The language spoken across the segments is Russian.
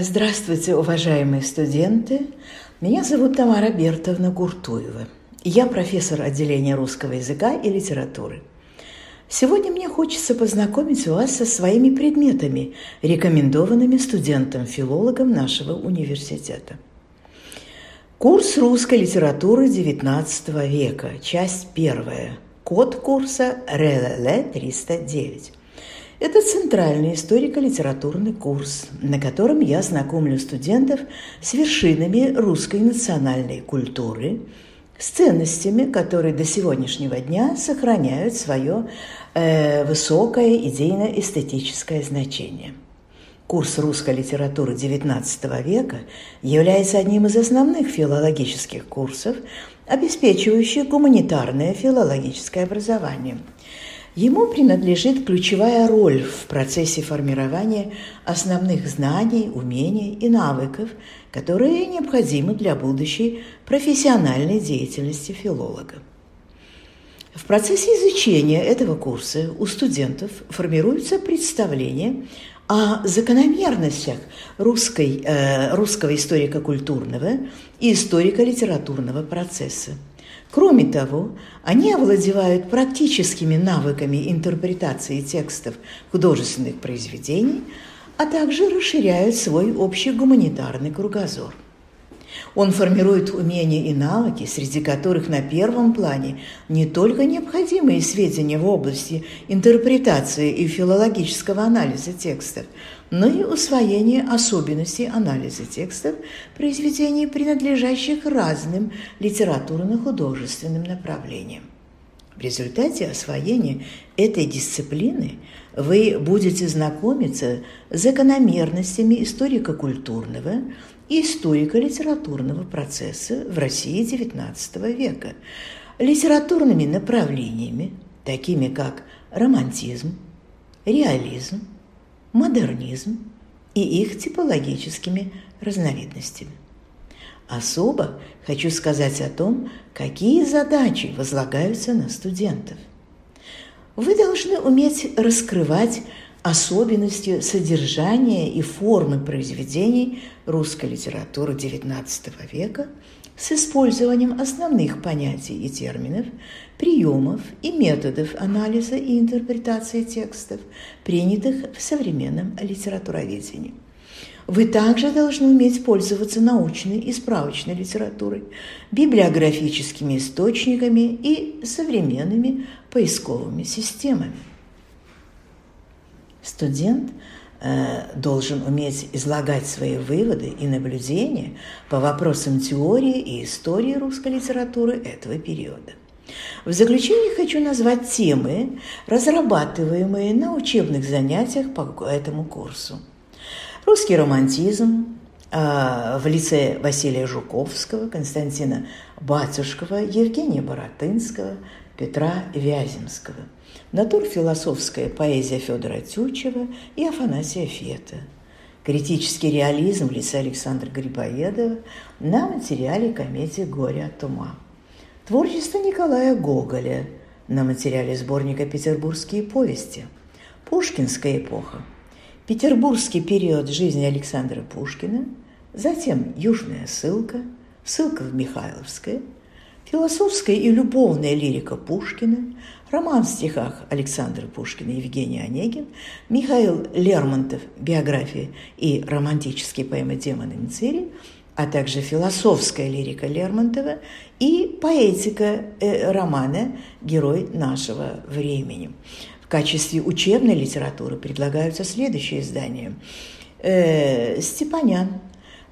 Здравствуйте, уважаемые студенты. Меня зовут Тамара Бертовна Гуртуева. Я профессор отделения русского языка и литературы. Сегодня мне хочется познакомить вас со своими предметами, рекомендованными студентам-филологам нашего университета. Курс русской литературы XIX века, часть первая. Код курса РЛЛ 309. Это центральный историко-литературный курс, на котором я знакомлю студентов с вершинами русской национальной культуры, с ценностями, которые до сегодняшнего дня сохраняют свое э, высокое идейно-эстетическое значение. Курс русской литературы XIX века является одним из основных филологических курсов, обеспечивающих гуманитарное филологическое образование – Ему принадлежит ключевая роль в процессе формирования основных знаний, умений и навыков, которые необходимы для будущей профессиональной деятельности филолога. В процессе изучения этого курса у студентов формируется представление о закономерностях русской, э, русского историко-культурного и историко-литературного процесса – Кроме того, они овладевают практическими навыками интерпретации текстов художественных произведений, а также расширяют свой общий гуманитарный кругозор. Он формирует умения и навыки, среди которых на первом плане не только необходимые сведения в области интерпретации и филологического анализа текстов, но и усвоение особенностей анализа текстов произведений, принадлежащих разным литературно-художественным направлениям. В результате освоения этой дисциплины вы будете знакомиться с закономерностями историко-культурного и историко-литературного процесса в России XIX века, литературными направлениями, такими как романтизм, реализм, модернизм и их типологическими разновидностями. Особо хочу сказать о том, какие задачи возлагаются на студентов. Вы должны уметь раскрывать особенностью содержания и формы произведений русской литературы XIX века с использованием основных понятий и терминов, приемов и методов анализа и интерпретации текстов, принятых в современном литературоведении. Вы также должны уметь пользоваться научной и справочной литературой, библиографическими источниками и современными поисковыми системами. Студент э, должен уметь излагать свои выводы и наблюдения по вопросам теории и истории русской литературы этого периода. В заключение хочу назвать темы, разрабатываемые на учебных занятиях по этому курсу. Русский романтизм э, в лице Василия Жуковского, Константина Батюшкова, Евгения Боротынского, Петра Вяземского – натурфилософская поэзия Федора Тютчева и Афанасия Фета, критический реализм в лице Александра Грибоедова на материале комедии «Горе от ума», творчество Николая Гоголя на материале сборника «Петербургские повести», Пушкинская эпоха, Петербургский период жизни Александра Пушкина, затем Южная ссылка, ссылка в Михайловское, философская и любовная лирика Пушкина, Роман в стихах Александра Пушкина и Евгения Онегин, Михаил Лермонтов «Биография» и романтические поэмы «Демоны Мцери», а также философская лирика Лермонтова и поэтика э, романа «Герой нашего времени». В качестве учебной литературы предлагаются следующие издания. Э, Степанян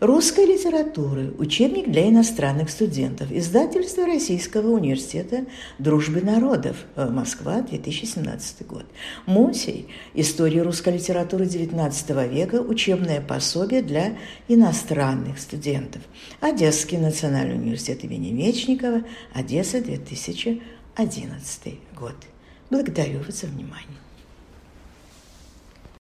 Русской литературы. Учебник для иностранных студентов. Издательство Российского университета дружбы народов. Э, Москва, 2017 год. Мусей. История русской литературы XIX века. Учебное пособие для иностранных студентов. Одесский национальный университет имени Мечникова. Одесса, 2011 год. Благодарю вас за внимание.